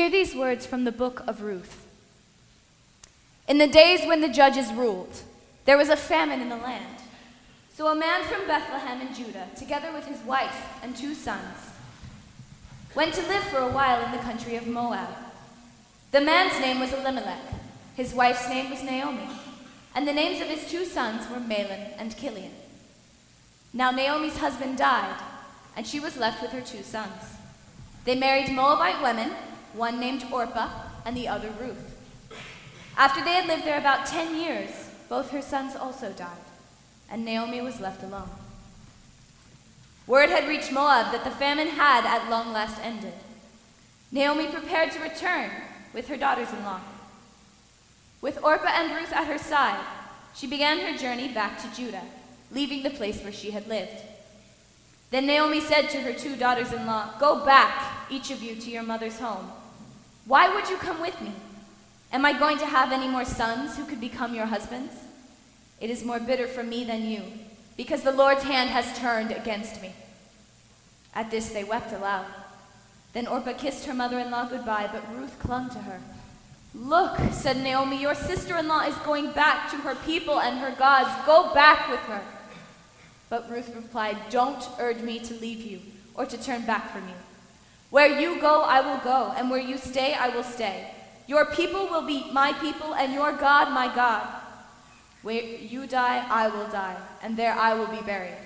Hear these words from the book of Ruth. In the days when the judges ruled, there was a famine in the land. So a man from Bethlehem in Judah, together with his wife and two sons, went to live for a while in the country of Moab. The man's name was Elimelech, his wife's name was Naomi, and the names of his two sons were Mahlon and Kilion. Now Naomi's husband died, and she was left with her two sons. They married Moabite women, one named Orpah and the other Ruth. After they had lived there about ten years, both her sons also died, and Naomi was left alone. Word had reached Moab that the famine had at long last ended. Naomi prepared to return with her daughters in law. With Orpah and Ruth at her side, she began her journey back to Judah, leaving the place where she had lived. Then Naomi said to her two daughters in law, Go back, each of you, to your mother's home. Why would you come with me? Am I going to have any more sons who could become your husbands? It is more bitter for me than you, because the Lord's hand has turned against me. At this they wept aloud. Then Orpah kissed her mother in law goodbye, but Ruth clung to her. Look, said Naomi, your sister in law is going back to her people and her gods. Go back with her. But Ruth replied, Don't urge me to leave you or to turn back from you. Where you go, I will go, and where you stay, I will stay. Your people will be my people, and your God, my God. Where you die, I will die, and there I will be buried.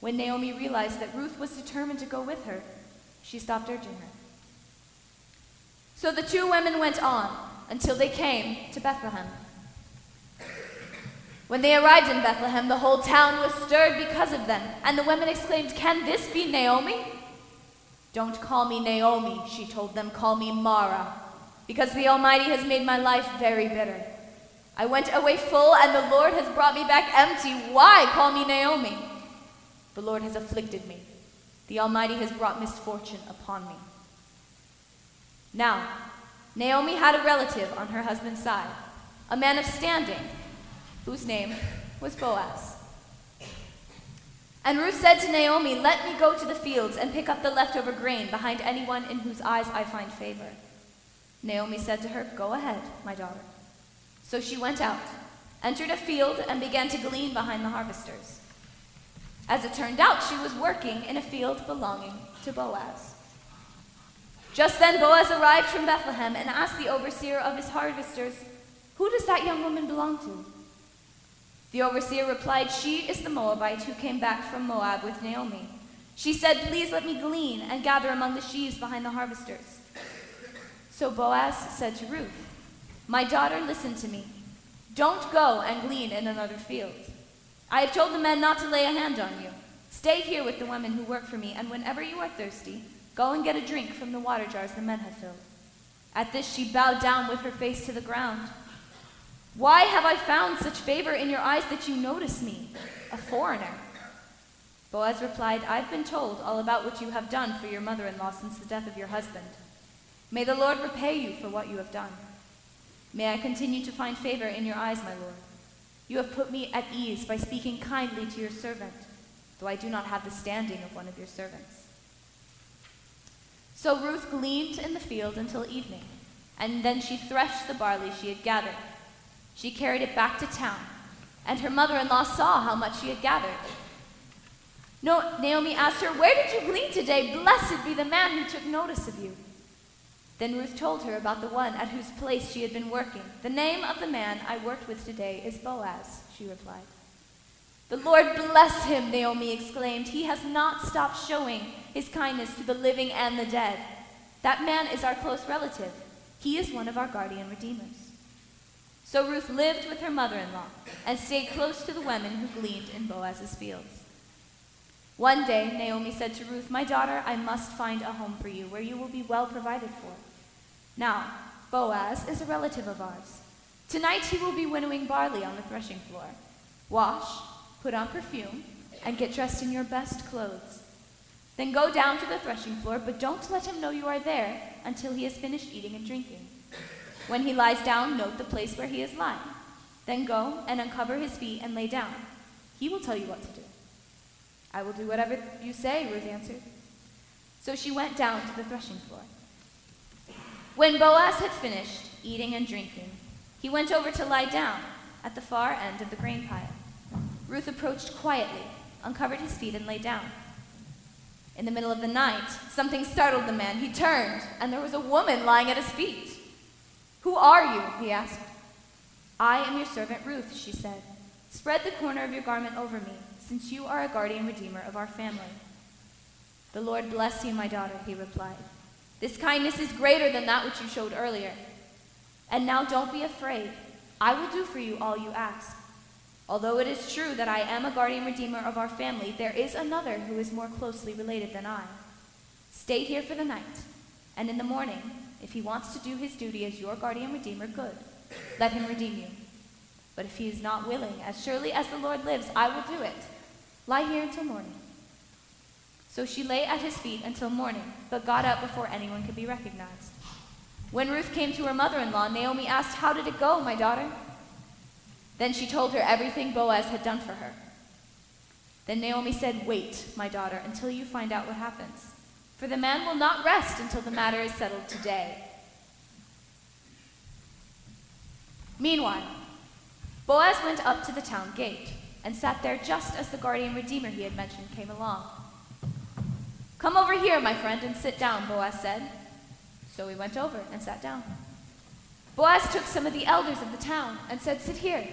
When Naomi realized that Ruth was determined to go with her, she stopped urging her. So the two women went on until they came to Bethlehem. When they arrived in Bethlehem, the whole town was stirred because of them, and the women exclaimed, Can this be Naomi? Don't call me Naomi, she told them, call me Mara, because the Almighty has made my life very bitter. I went away full, and the Lord has brought me back empty. Why call me Naomi? The Lord has afflicted me. The Almighty has brought misfortune upon me. Now, Naomi had a relative on her husband's side, a man of standing, whose name was Boaz. And Ruth said to Naomi, Let me go to the fields and pick up the leftover grain behind anyone in whose eyes I find favor. Naomi said to her, Go ahead, my daughter. So she went out, entered a field, and began to glean behind the harvesters. As it turned out, she was working in a field belonging to Boaz. Just then Boaz arrived from Bethlehem and asked the overseer of his harvesters, Who does that young woman belong to? The overseer replied, She is the Moabite who came back from Moab with Naomi. She said, Please let me glean and gather among the sheaves behind the harvesters. So Boaz said to Ruth, My daughter, listen to me. Don't go and glean in another field. I have told the men not to lay a hand on you. Stay here with the women who work for me, and whenever you are thirsty, go and get a drink from the water jars the men have filled. At this she bowed down with her face to the ground. Why have I found such favor in your eyes that you notice me, a foreigner? Boaz replied, I've been told all about what you have done for your mother in law since the death of your husband. May the Lord repay you for what you have done. May I continue to find favor in your eyes, my Lord. You have put me at ease by speaking kindly to your servant, though I do not have the standing of one of your servants. So Ruth gleaned in the field until evening, and then she threshed the barley she had gathered. She carried it back to town, and her mother in law saw how much she had gathered. No, Naomi asked her, Where did you glean today? Blessed be the man who took notice of you. Then Ruth told her about the one at whose place she had been working. The name of the man I worked with today is Boaz, she replied. The Lord bless him, Naomi exclaimed. He has not stopped showing his kindness to the living and the dead. That man is our close relative. He is one of our guardian redeemers. So Ruth lived with her mother in law and stayed close to the women who gleaned in Boaz's fields. One day, Naomi said to Ruth, My daughter, I must find a home for you where you will be well provided for. Now, Boaz is a relative of ours. Tonight he will be winnowing barley on the threshing floor. Wash, put on perfume, and get dressed in your best clothes. Then go down to the threshing floor, but don't let him know you are there until he has finished eating and drinking. When he lies down, note the place where he is lying. Then go and uncover his feet and lay down. He will tell you what to do. I will do whatever you say, Ruth answered. So she went down to the threshing floor. When Boaz had finished eating and drinking, he went over to lie down at the far end of the grain pile. Ruth approached quietly, uncovered his feet, and lay down. In the middle of the night, something startled the man. He turned, and there was a woman lying at his feet. Who are you? he asked. I am your servant Ruth, she said. Spread the corner of your garment over me, since you are a guardian redeemer of our family. The Lord bless you, my daughter, he replied. This kindness is greater than that which you showed earlier. And now don't be afraid. I will do for you all you ask. Although it is true that I am a guardian redeemer of our family, there is another who is more closely related than I. Stay here for the night, and in the morning, if he wants to do his duty as your guardian redeemer, good. Let him redeem you. But if he is not willing, as surely as the Lord lives, I will do it. Lie here until morning. So she lay at his feet until morning, but got up before anyone could be recognized. When Ruth came to her mother in law, Naomi asked, How did it go, my daughter? Then she told her everything Boaz had done for her. Then Naomi said, Wait, my daughter, until you find out what happens. For the man will not rest until the matter is settled today. Meanwhile, Boaz went up to the town gate and sat there just as the guardian redeemer he had mentioned came along. Come over here, my friend, and sit down, Boaz said. So he went over and sat down. Boaz took some of the elders of the town and said, Sit here.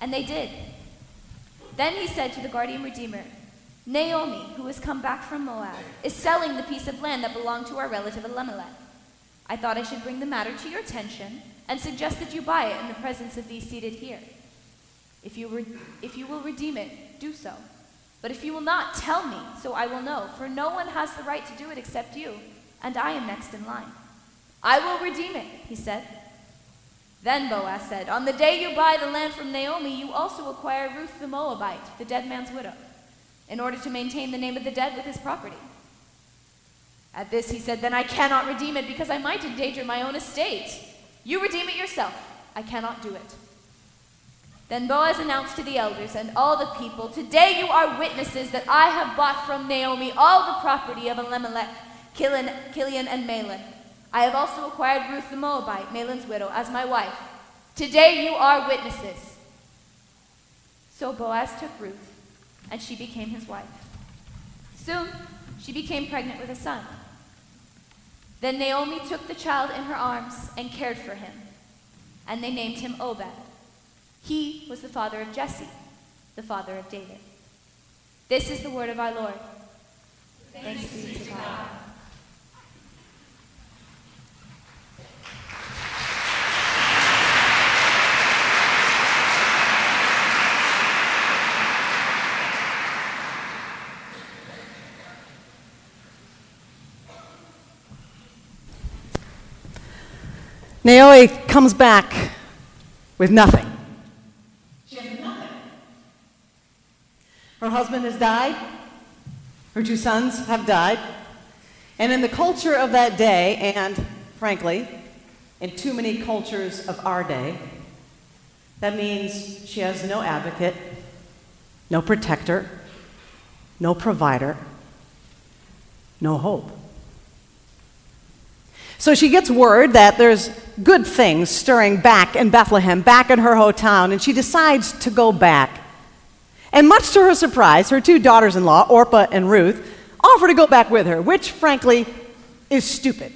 And they did. Then he said to the guardian redeemer, Naomi, who has come back from Moab, is selling the piece of land that belonged to our relative Elimelech. I thought I should bring the matter to your attention and suggest that you buy it in the presence of these seated here. If you, re- if you will redeem it, do so. But if you will not, tell me, so I will know, for no one has the right to do it except you, and I am next in line. I will redeem it, he said. Then Boaz said, On the day you buy the land from Naomi, you also acquire Ruth the Moabite, the dead man's widow, in order to maintain the name of the dead with his property. At this he said, Then I cannot redeem it because I might endanger my own estate. You redeem it yourself. I cannot do it. Then Boaz announced to the elders and all the people, Today you are witnesses that I have bought from Naomi all the property of Elimelech, Kilion, and Mahlon I have also acquired Ruth the Moabite, Mahlon's widow, as my wife. Today you are witnesses. So Boaz took Ruth, and she became his wife. Soon she became pregnant with a son. Then Naomi took the child in her arms and cared for him, and they named him Obed. He was the father of Jesse, the father of David. This is the word of our Lord. Thanks, Thanks be to God. Naomi comes back with nothing. She has nothing. Her husband has died. Her two sons have died. And in the culture of that day, and frankly, in too many cultures of our day, that means she has no advocate, no protector, no provider, no hope. So she gets word that there's good things stirring back in Bethlehem, back in her hometown, and she decides to go back. And much to her surprise, her two daughters in law, Orpah and Ruth, offer to go back with her, which, frankly, is stupid.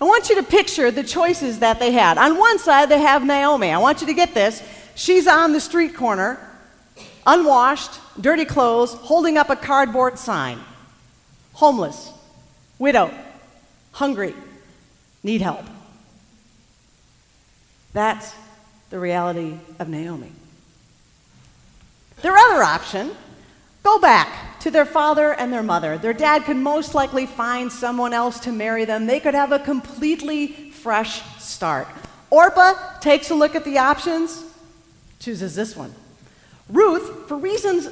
I want you to picture the choices that they had. On one side, they have Naomi. I want you to get this. She's on the street corner, unwashed, dirty clothes, holding up a cardboard sign. Homeless, widow, hungry, need help. That's the reality of Naomi. Their other option go back to their father and their mother. Their dad could most likely find someone else to marry them. They could have a completely fresh start. Orpah takes a look at the options, chooses this one. Ruth, for reasons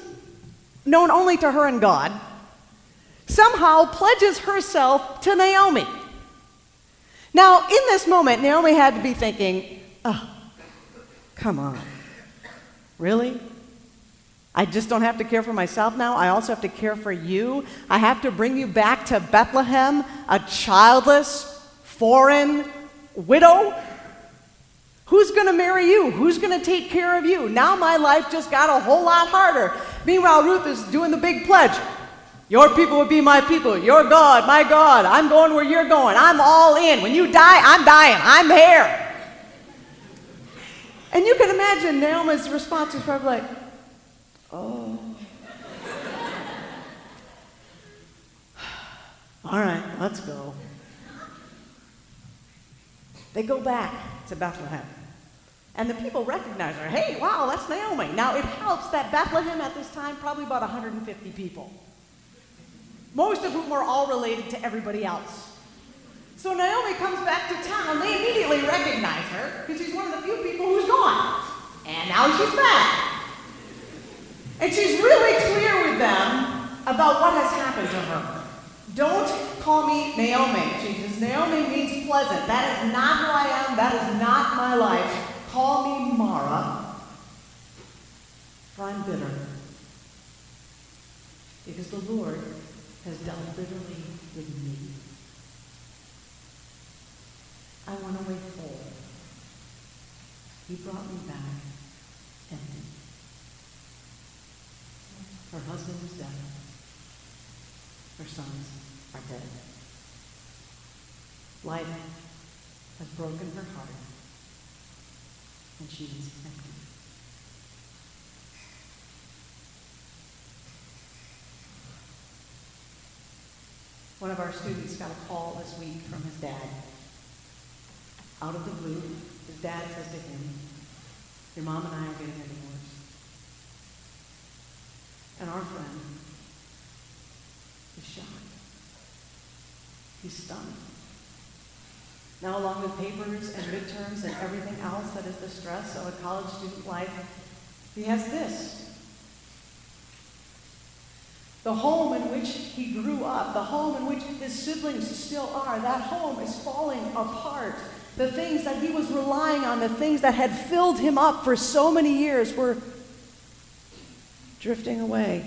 known only to her and God, somehow pledges herself to Naomi. Now, in this moment, Naomi had to be thinking, oh, come on. Really? I just don't have to care for myself now. I also have to care for you. I have to bring you back to Bethlehem, a childless, foreign widow. Who's going to marry you? Who's going to take care of you? Now my life just got a whole lot harder. Meanwhile, Ruth is doing the big pledge. Your people will be my people. Your God, my God. I'm going where you're going. I'm all in. When you die, I'm dying. I'm here. And you can imagine Naomi's response is probably like, Oh. All right, let's go. They go back to Bethlehem. And the people recognize her. Hey, wow, that's Naomi. Now, it helps that Bethlehem at this time, probably about 150 people, most of whom are all related to everybody else. So Naomi comes back to town. They immediately recognize her because she's one of the few people who's gone. And now she's back. And she's really clear with them about what has happened to her. Don't call me Naomi. She says, Naomi means pleasant. That is not who I am. That is not my life. Call me Mara, for I'm bitter. Because the Lord has dealt bitterly with me. I went away full. He brought me back empty. Her husband is dead. Her sons are dead. Life has broken her heart, and she is empty. One of our students got a call this week from his dad. Out of the blue, his dad says to him, Your mom and I are getting a divorce. And our friend is shocked. He's stunned. Now, along with papers and midterms and everything else that is the stress of a college student life, he has this. The home in which he grew up, the home in which his siblings still are, that home is falling apart. The things that he was relying on, the things that had filled him up for so many years were drifting away.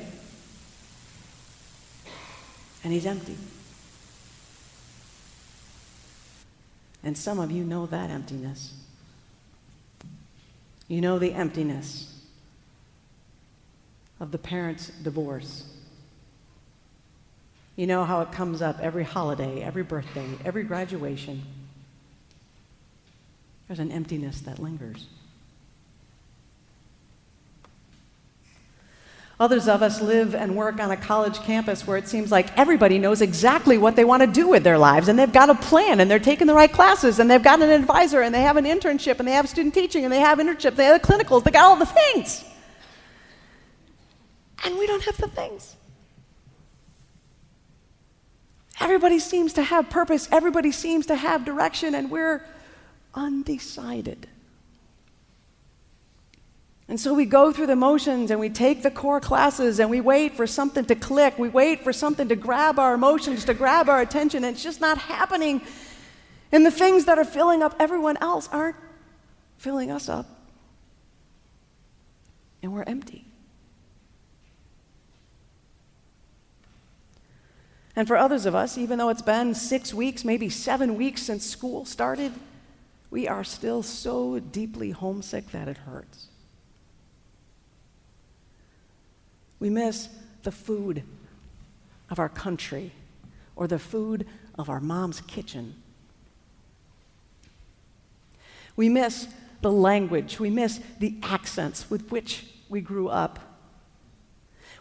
And he's empty. And some of you know that emptiness. You know the emptiness of the parents' divorce. You know how it comes up every holiday, every birthday, every graduation. There's an emptiness that lingers. Others of us live and work on a college campus where it seems like everybody knows exactly what they want to do with their lives, and they've got a plan, and they're taking the right classes, and they've got an advisor, and they have an internship, and they have student teaching, and they have internships, they have clinicals, they got all the things. And we don't have the things. Everybody seems to have purpose, everybody seems to have direction, and we're undecided. And so we go through the motions and we take the core classes and we wait for something to click. We wait for something to grab our emotions, to grab our attention, and it's just not happening. And the things that are filling up everyone else aren't filling us up. And we're empty. And for others of us, even though it's been six weeks, maybe seven weeks since school started, we are still so deeply homesick that it hurts. We miss the food of our country or the food of our mom's kitchen. We miss the language. We miss the accents with which we grew up.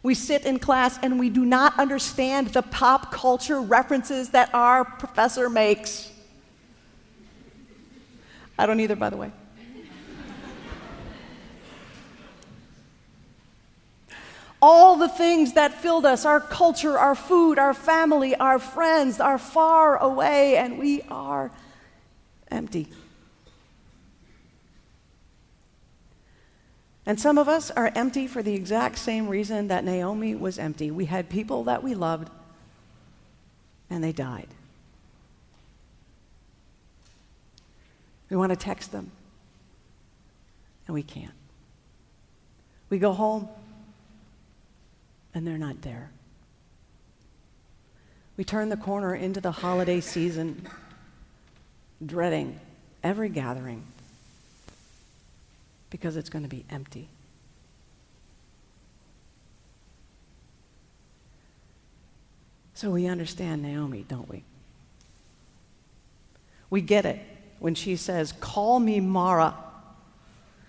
We sit in class and we do not understand the pop culture references that our professor makes. I don't either, by the way. all the things that filled us our culture, our food, our family, our friends are far away, and we are empty. And some of us are empty for the exact same reason that Naomi was empty. We had people that we loved, and they died. We want to text them, and we can't. We go home and they're not there. We turn the corner into the holiday season, dreading every gathering because it's going to be empty. So we understand Naomi, don't we? We get it when she says, Call me Mara,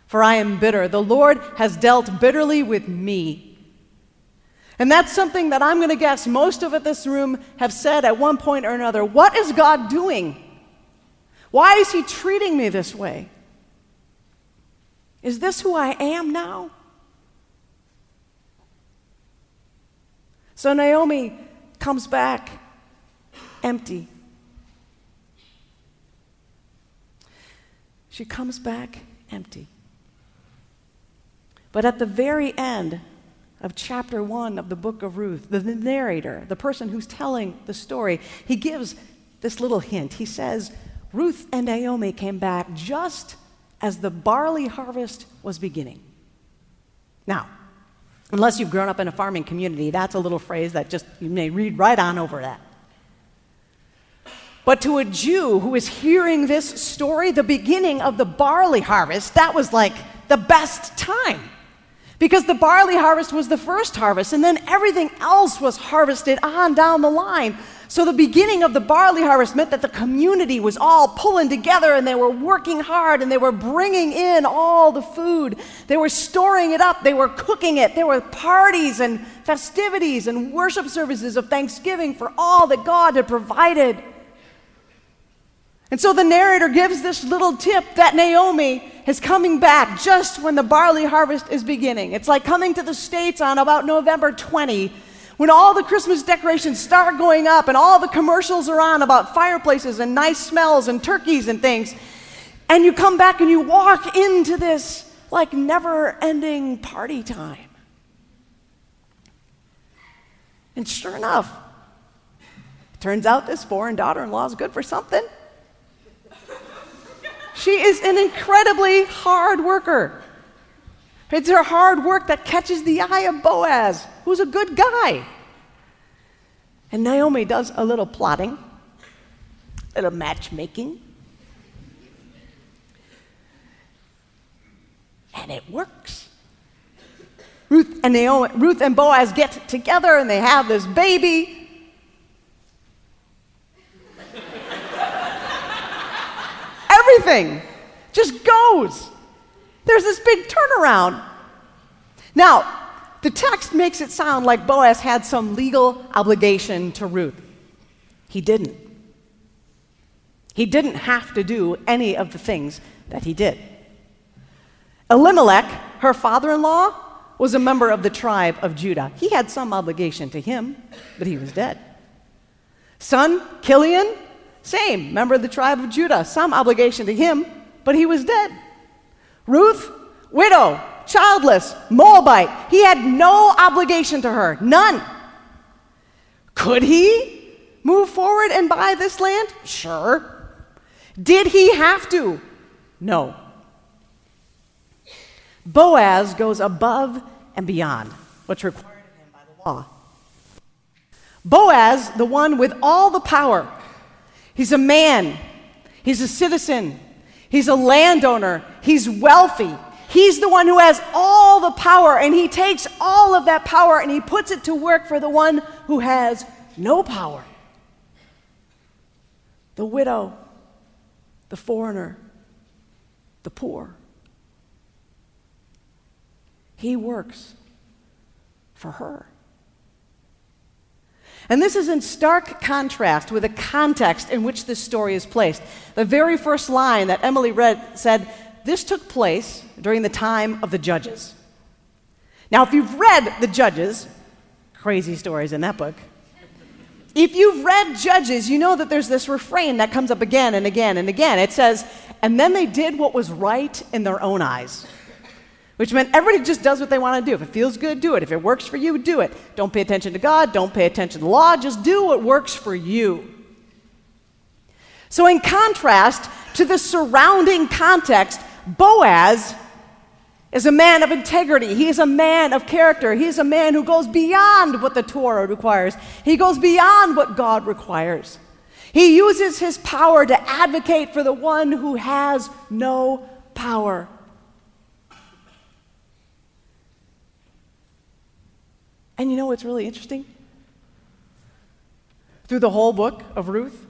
for I am bitter. The Lord has dealt bitterly with me. And that's something that I'm going to guess most of at this room have said at one point or another. What is God doing? Why is He treating me this way? Is this who I am now? So Naomi comes back empty. She comes back empty. But at the very end of chapter one of the book of Ruth, the narrator, the person who's telling the story, he gives this little hint. He says, Ruth and Naomi came back just as the barley harvest was beginning. Now, unless you've grown up in a farming community, that's a little phrase that just you may read right on over that. But to a Jew who is hearing this story, the beginning of the barley harvest, that was like the best time. Because the barley harvest was the first harvest, and then everything else was harvested on down the line. So the beginning of the barley harvest meant that the community was all pulling together and they were working hard and they were bringing in all the food. They were storing it up, they were cooking it. There were parties and festivities and worship services of thanksgiving for all that God had provided. And so the narrator gives this little tip that Naomi is coming back just when the barley harvest is beginning. It's like coming to the States on about November 20 when all the Christmas decorations start going up and all the commercials are on about fireplaces and nice smells and turkeys and things. And you come back and you walk into this like never ending party time. And sure enough, turns out this foreign daughter in law is good for something. She is an incredibly hard worker. It's her hard work that catches the eye of Boaz, who's a good guy. And Naomi does a little plotting, a little matchmaking. And it works. Ruth and Naomi, Ruth and Boaz get together and they have this baby. everything just goes. There's this big turnaround. Now, the text makes it sound like Boaz had some legal obligation to Ruth. He didn't. He didn't have to do any of the things that he did. Elimelech, her father in law, was a member of the tribe of Judah. He had some obligation to him, but he was dead. Son, Chilion, same, member of the tribe of Judah, some obligation to him, but he was dead. Ruth, widow, childless, Moabite, he had no obligation to her, none. Could he move forward and buy this land? Sure. Did he have to? No. Boaz goes above and beyond what's required of him by the law. Boaz, the one with all the power, He's a man, he's a citizen, he's a landowner, he's wealthy. He's the one who has all the power, and he takes all of that power and he puts it to work for the one who has no power the widow, the foreigner, the poor. He works for her. And this is in stark contrast with the context in which this story is placed. The very first line that Emily read said, This took place during the time of the judges. Now, if you've read the judges, crazy stories in that book, if you've read Judges, you know that there's this refrain that comes up again and again and again. It says, And then they did what was right in their own eyes which meant everybody just does what they want to do. If it feels good, do it. If it works for you, do it. Don't pay attention to God, don't pay attention to the law, just do what works for you. So, in contrast to the surrounding context, Boaz is a man of integrity. He is a man of character. He is a man who goes beyond what the Torah requires, he goes beyond what God requires. He uses his power to advocate for the one who has no power. And you know what's really interesting? Through the whole book of Ruth,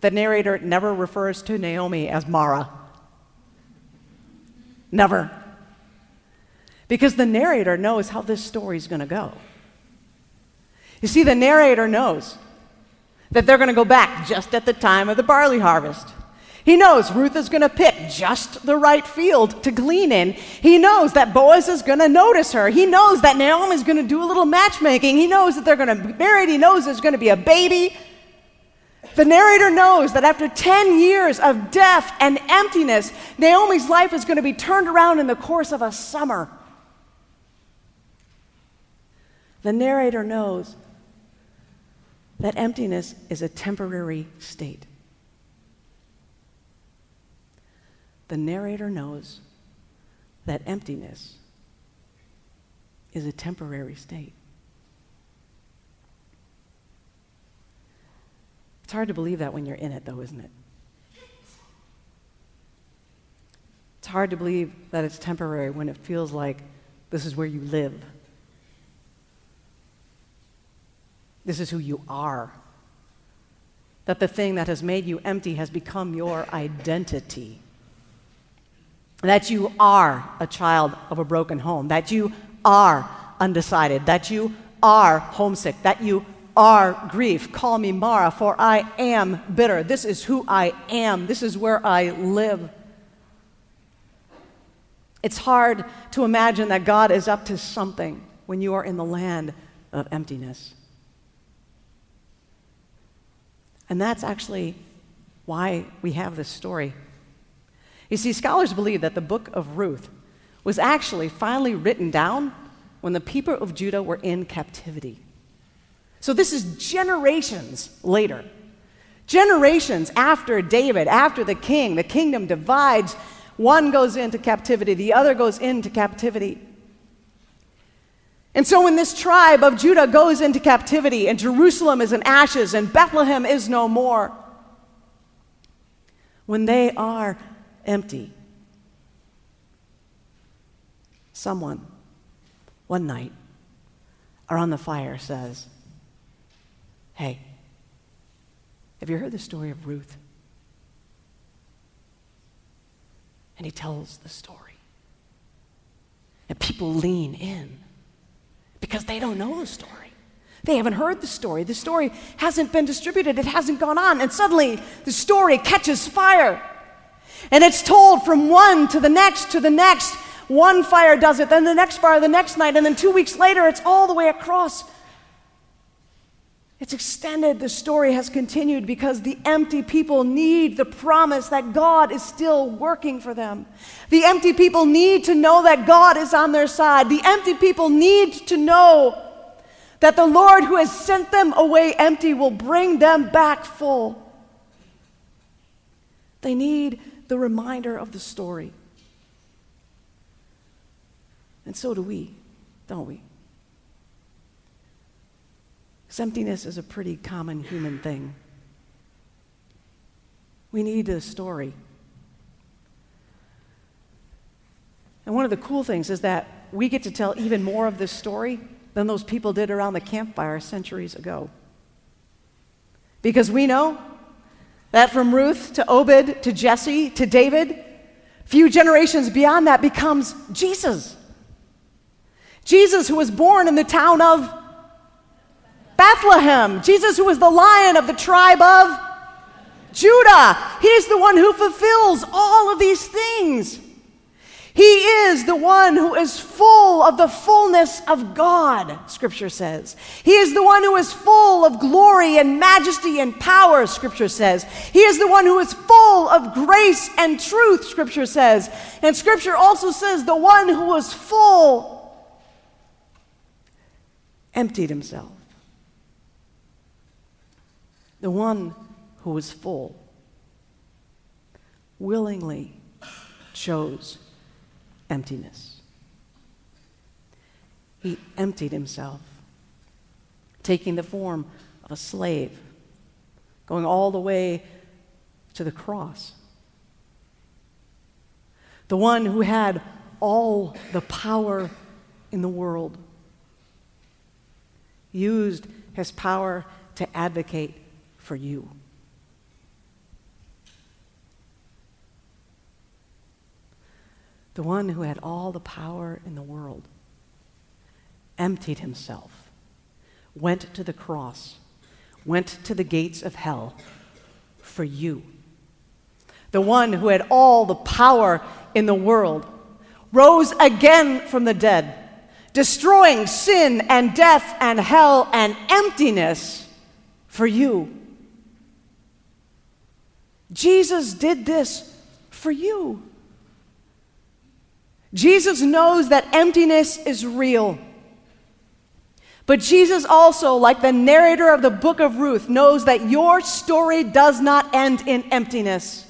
the narrator never refers to Naomi as Mara. Never. Because the narrator knows how this story is going to go. You see, the narrator knows that they're going to go back just at the time of the barley harvest. He knows Ruth is going to pick just the right field to glean in. He knows that Boaz is going to notice her. He knows that Naomi is going to do a little matchmaking. He knows that they're going to be married. He knows there's going to be a baby. The narrator knows that after 10 years of death and emptiness, Naomi's life is going to be turned around in the course of a summer. The narrator knows that emptiness is a temporary state. The narrator knows that emptiness is a temporary state. It's hard to believe that when you're in it, though, isn't it? It's hard to believe that it's temporary when it feels like this is where you live. This is who you are. That the thing that has made you empty has become your identity. That you are a child of a broken home. That you are undecided. That you are homesick. That you are grief. Call me Mara, for I am bitter. This is who I am. This is where I live. It's hard to imagine that God is up to something when you are in the land of emptiness. And that's actually why we have this story. You see, scholars believe that the book of Ruth was actually finally written down when the people of Judah were in captivity. So this is generations later. Generations after David, after the king, the kingdom divides. One goes into captivity, the other goes into captivity. And so when this tribe of Judah goes into captivity, and Jerusalem is in ashes, and Bethlehem is no more, when they are empty, someone one night around the fire says, Hey, have you heard the story of Ruth? And he tells the story. And people lean in because they don't know the story. They haven't heard the story. The story hasn't been distributed, it hasn't gone on. And suddenly the story catches fire. And it's told from one to the next to the next. One fire does it, then the next fire the next night, and then two weeks later it's all the way across. It's extended. The story has continued because the empty people need the promise that God is still working for them. The empty people need to know that God is on their side. The empty people need to know that the Lord who has sent them away empty will bring them back full. They need the reminder of the story. And so do we, don't we? Emptiness is a pretty common human thing. We need a story. And one of the cool things is that we get to tell even more of this story than those people did around the campfire centuries ago. Because we know that from Ruth to Obed to Jesse to David, few generations beyond that becomes Jesus. Jesus, who was born in the town of Bethlehem. Jesus, who was the lion of the tribe of Judah. He's the one who fulfills all of these things. He is the one who is full of the fullness of God, Scripture says. He is the one who is full of glory and majesty and power, Scripture says. He is the one who is full of grace and truth, Scripture says. And Scripture also says the one who was full emptied himself. The one who was full willingly chose emptiness. he emptied himself, taking the form of a slave, going all the way to the cross. The one who had all the power in the world used his power to advocate for you. The one who had all the power in the world emptied himself, went to the cross, went to the gates of hell for you. The one who had all the power in the world rose again from the dead, destroying sin and death and hell and emptiness for you. Jesus did this for you. Jesus knows that emptiness is real. But Jesus also, like the narrator of the book of Ruth, knows that your story does not end in emptiness.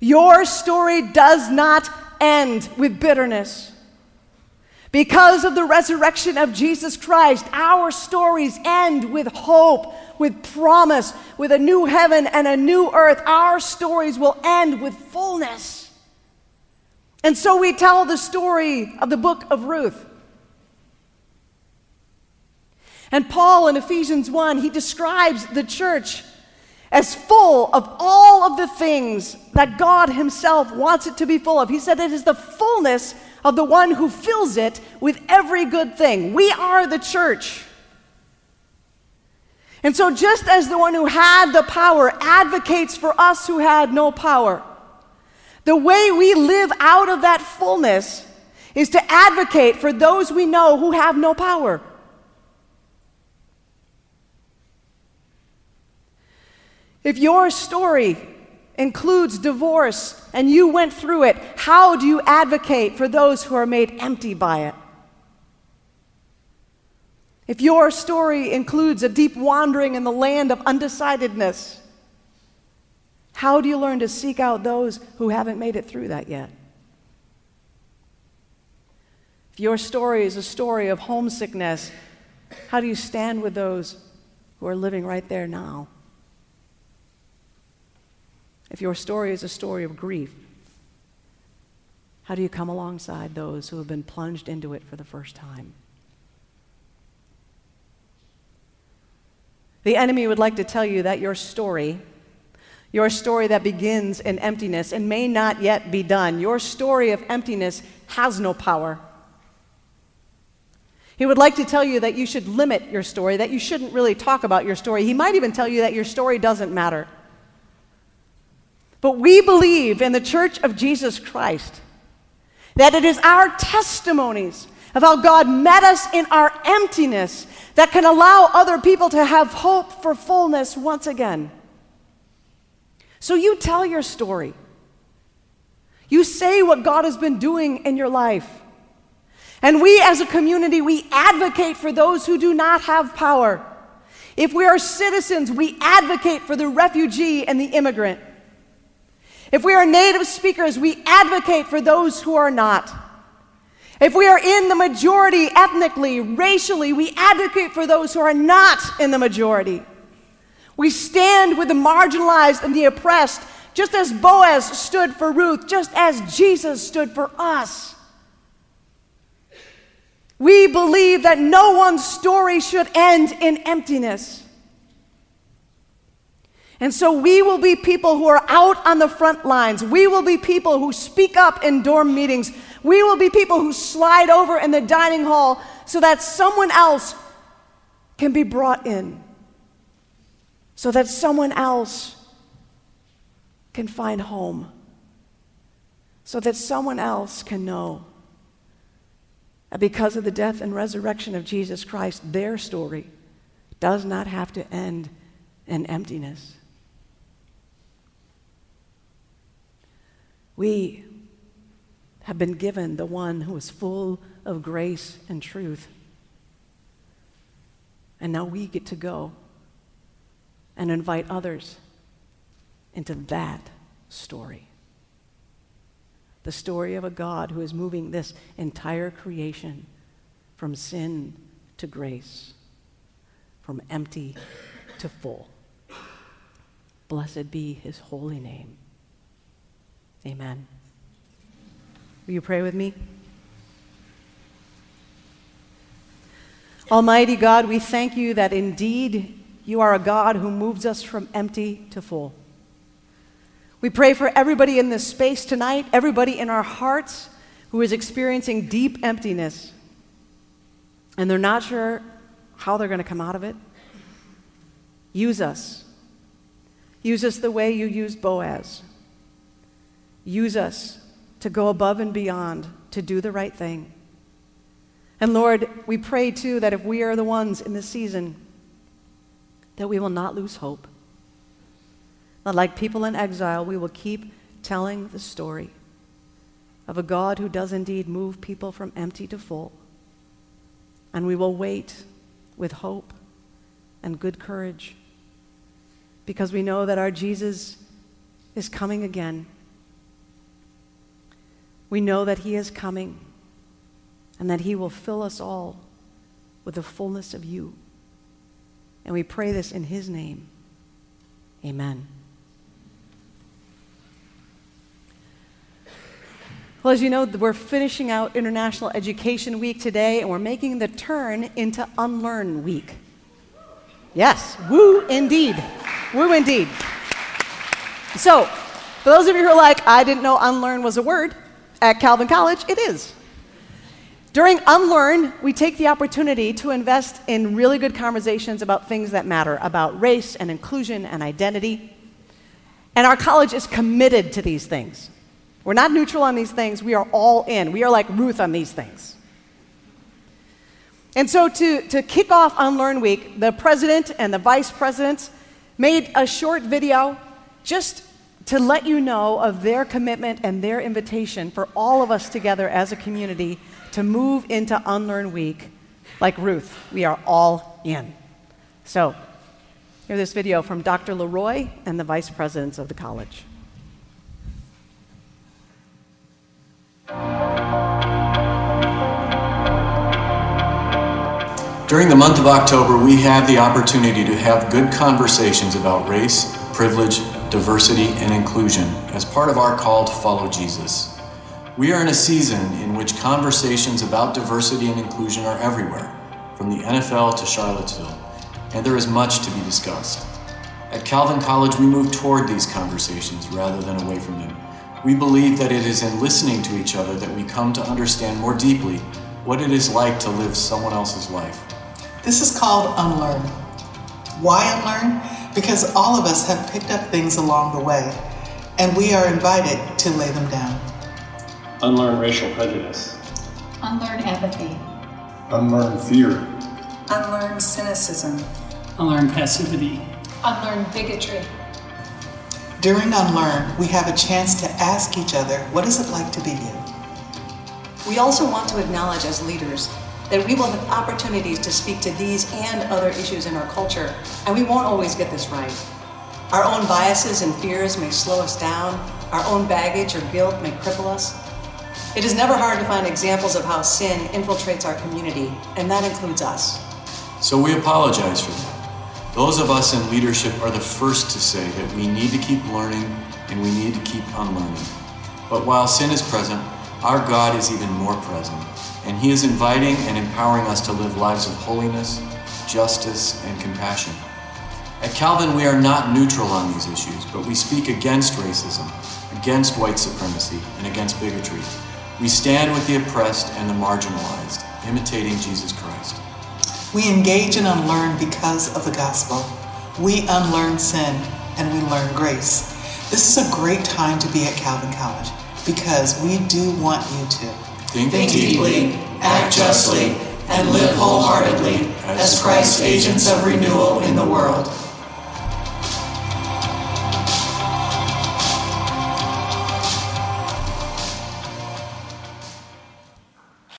Your story does not end with bitterness. Because of the resurrection of Jesus Christ, our stories end with hope, with promise, with a new heaven and a new earth. Our stories will end with fullness. And so we tell the story of the book of Ruth. And Paul in Ephesians 1, he describes the church as full of all of the things that God Himself wants it to be full of. He said it is the fullness of the one who fills it with every good thing. We are the church. And so, just as the one who had the power advocates for us who had no power, the way we live out of that fullness is to advocate for those we know who have no power. If your story includes divorce and you went through it, how do you advocate for those who are made empty by it? If your story includes a deep wandering in the land of undecidedness, how do you learn to seek out those who haven't made it through that yet? If your story is a story of homesickness, how do you stand with those who are living right there now? If your story is a story of grief, how do you come alongside those who have been plunged into it for the first time? The enemy would like to tell you that your story, your story that begins in emptiness and may not yet be done, your story of emptiness has no power. He would like to tell you that you should limit your story, that you shouldn't really talk about your story. He might even tell you that your story doesn't matter. But we believe in the Church of Jesus Christ that it is our testimonies of how God met us in our emptiness that can allow other people to have hope for fullness once again. So you tell your story. You say what God has been doing in your life. And we as a community, we advocate for those who do not have power. If we are citizens, we advocate for the refugee and the immigrant. If we are native speakers, we advocate for those who are not. If we are in the majority ethnically, racially, we advocate for those who are not in the majority. We stand with the marginalized and the oppressed, just as Boaz stood for Ruth, just as Jesus stood for us. We believe that no one's story should end in emptiness. And so we will be people who are out on the front lines. We will be people who speak up in dorm meetings. We will be people who slide over in the dining hall so that someone else can be brought in, so that someone else can find home, so that someone else can know that because of the death and resurrection of Jesus Christ, their story does not have to end in emptiness. We have been given the one who is full of grace and truth. And now we get to go and invite others into that story. the story of a God who is moving this entire creation from sin to grace, from empty to full. Blessed be his holy name. Amen. Will you pray with me? Almighty God, we thank you that indeed you are a God who moves us from empty to full. We pray for everybody in this space tonight, everybody in our hearts who is experiencing deep emptiness, and they're not sure how they're going to come out of it. Use us. Use us the way you used Boaz. Use us to go above and beyond to do the right thing. And Lord, we pray too that if we are the ones in this season, that we will not lose hope. That like people in exile, we will keep telling the story of a God who does indeed move people from empty to full. And we will wait with hope and good courage because we know that our Jesus is coming again. We know that he is coming and that he will fill us all with the fullness of you. And we pray this in his name. Amen. Well, as you know, we're finishing out International Education Week today, and we're making the turn into Unlearn Week. Yes, woo indeed. Woo indeed. So, for those of you who are like, I didn't know unlearn was a word, at Calvin College, it is. During Unlearn, we take the opportunity to invest in really good conversations about things that matter, about race and inclusion and identity. And our college is committed to these things. We're not neutral on these things, we are all in. We are like Ruth on these things. And so, to, to kick off Unlearn Week, the president and the vice presidents made a short video just to let you know of their commitment and their invitation for all of us together as a community to move into Unlearn Week like Ruth. We are all in. So, here's this video from Dr. Le Roy and the vice presidents of the college. During the month of October, we have the opportunity to have good conversations about race, privilege, diversity, and inclusion as part of our call to follow Jesus. We are in a season in which conversations about diversity and inclusion are everywhere, from the NFL to Charlottesville, and there is much to be discussed. At Calvin College, we move toward these conversations rather than away from them. We believe that it is in listening to each other that we come to understand more deeply what it is like to live someone else's life. This is called Unlearn. Why unlearn? Because all of us have picked up things along the way, and we are invited to lay them down. Unlearn racial prejudice. Unlearn apathy. Unlearn fear. Unlearn cynicism. Unlearn passivity. Unlearn bigotry. During Unlearn, we have a chance to ask each other, what is it like to be you? We also want to acknowledge as leaders that we will have opportunities to speak to these and other issues in our culture, and we won't always get this right. Our own biases and fears may slow us down, our own baggage or guilt may cripple us. It is never hard to find examples of how sin infiltrates our community, and that includes us. So we apologize for that. Those of us in leadership are the first to say that we need to keep learning and we need to keep unlearning. But while sin is present, our God is even more present, and He is inviting and empowering us to live lives of holiness, justice, and compassion. At Calvin, we are not neutral on these issues, but we speak against racism, against white supremacy, and against bigotry. We stand with the oppressed and the marginalized, imitating Jesus Christ. We engage and unlearn because of the gospel. We unlearn sin and we learn grace. This is a great time to be at Calvin College because we do want you to Think, Think deeply, act justly, and live wholeheartedly as Christ's agents of renewal in the world.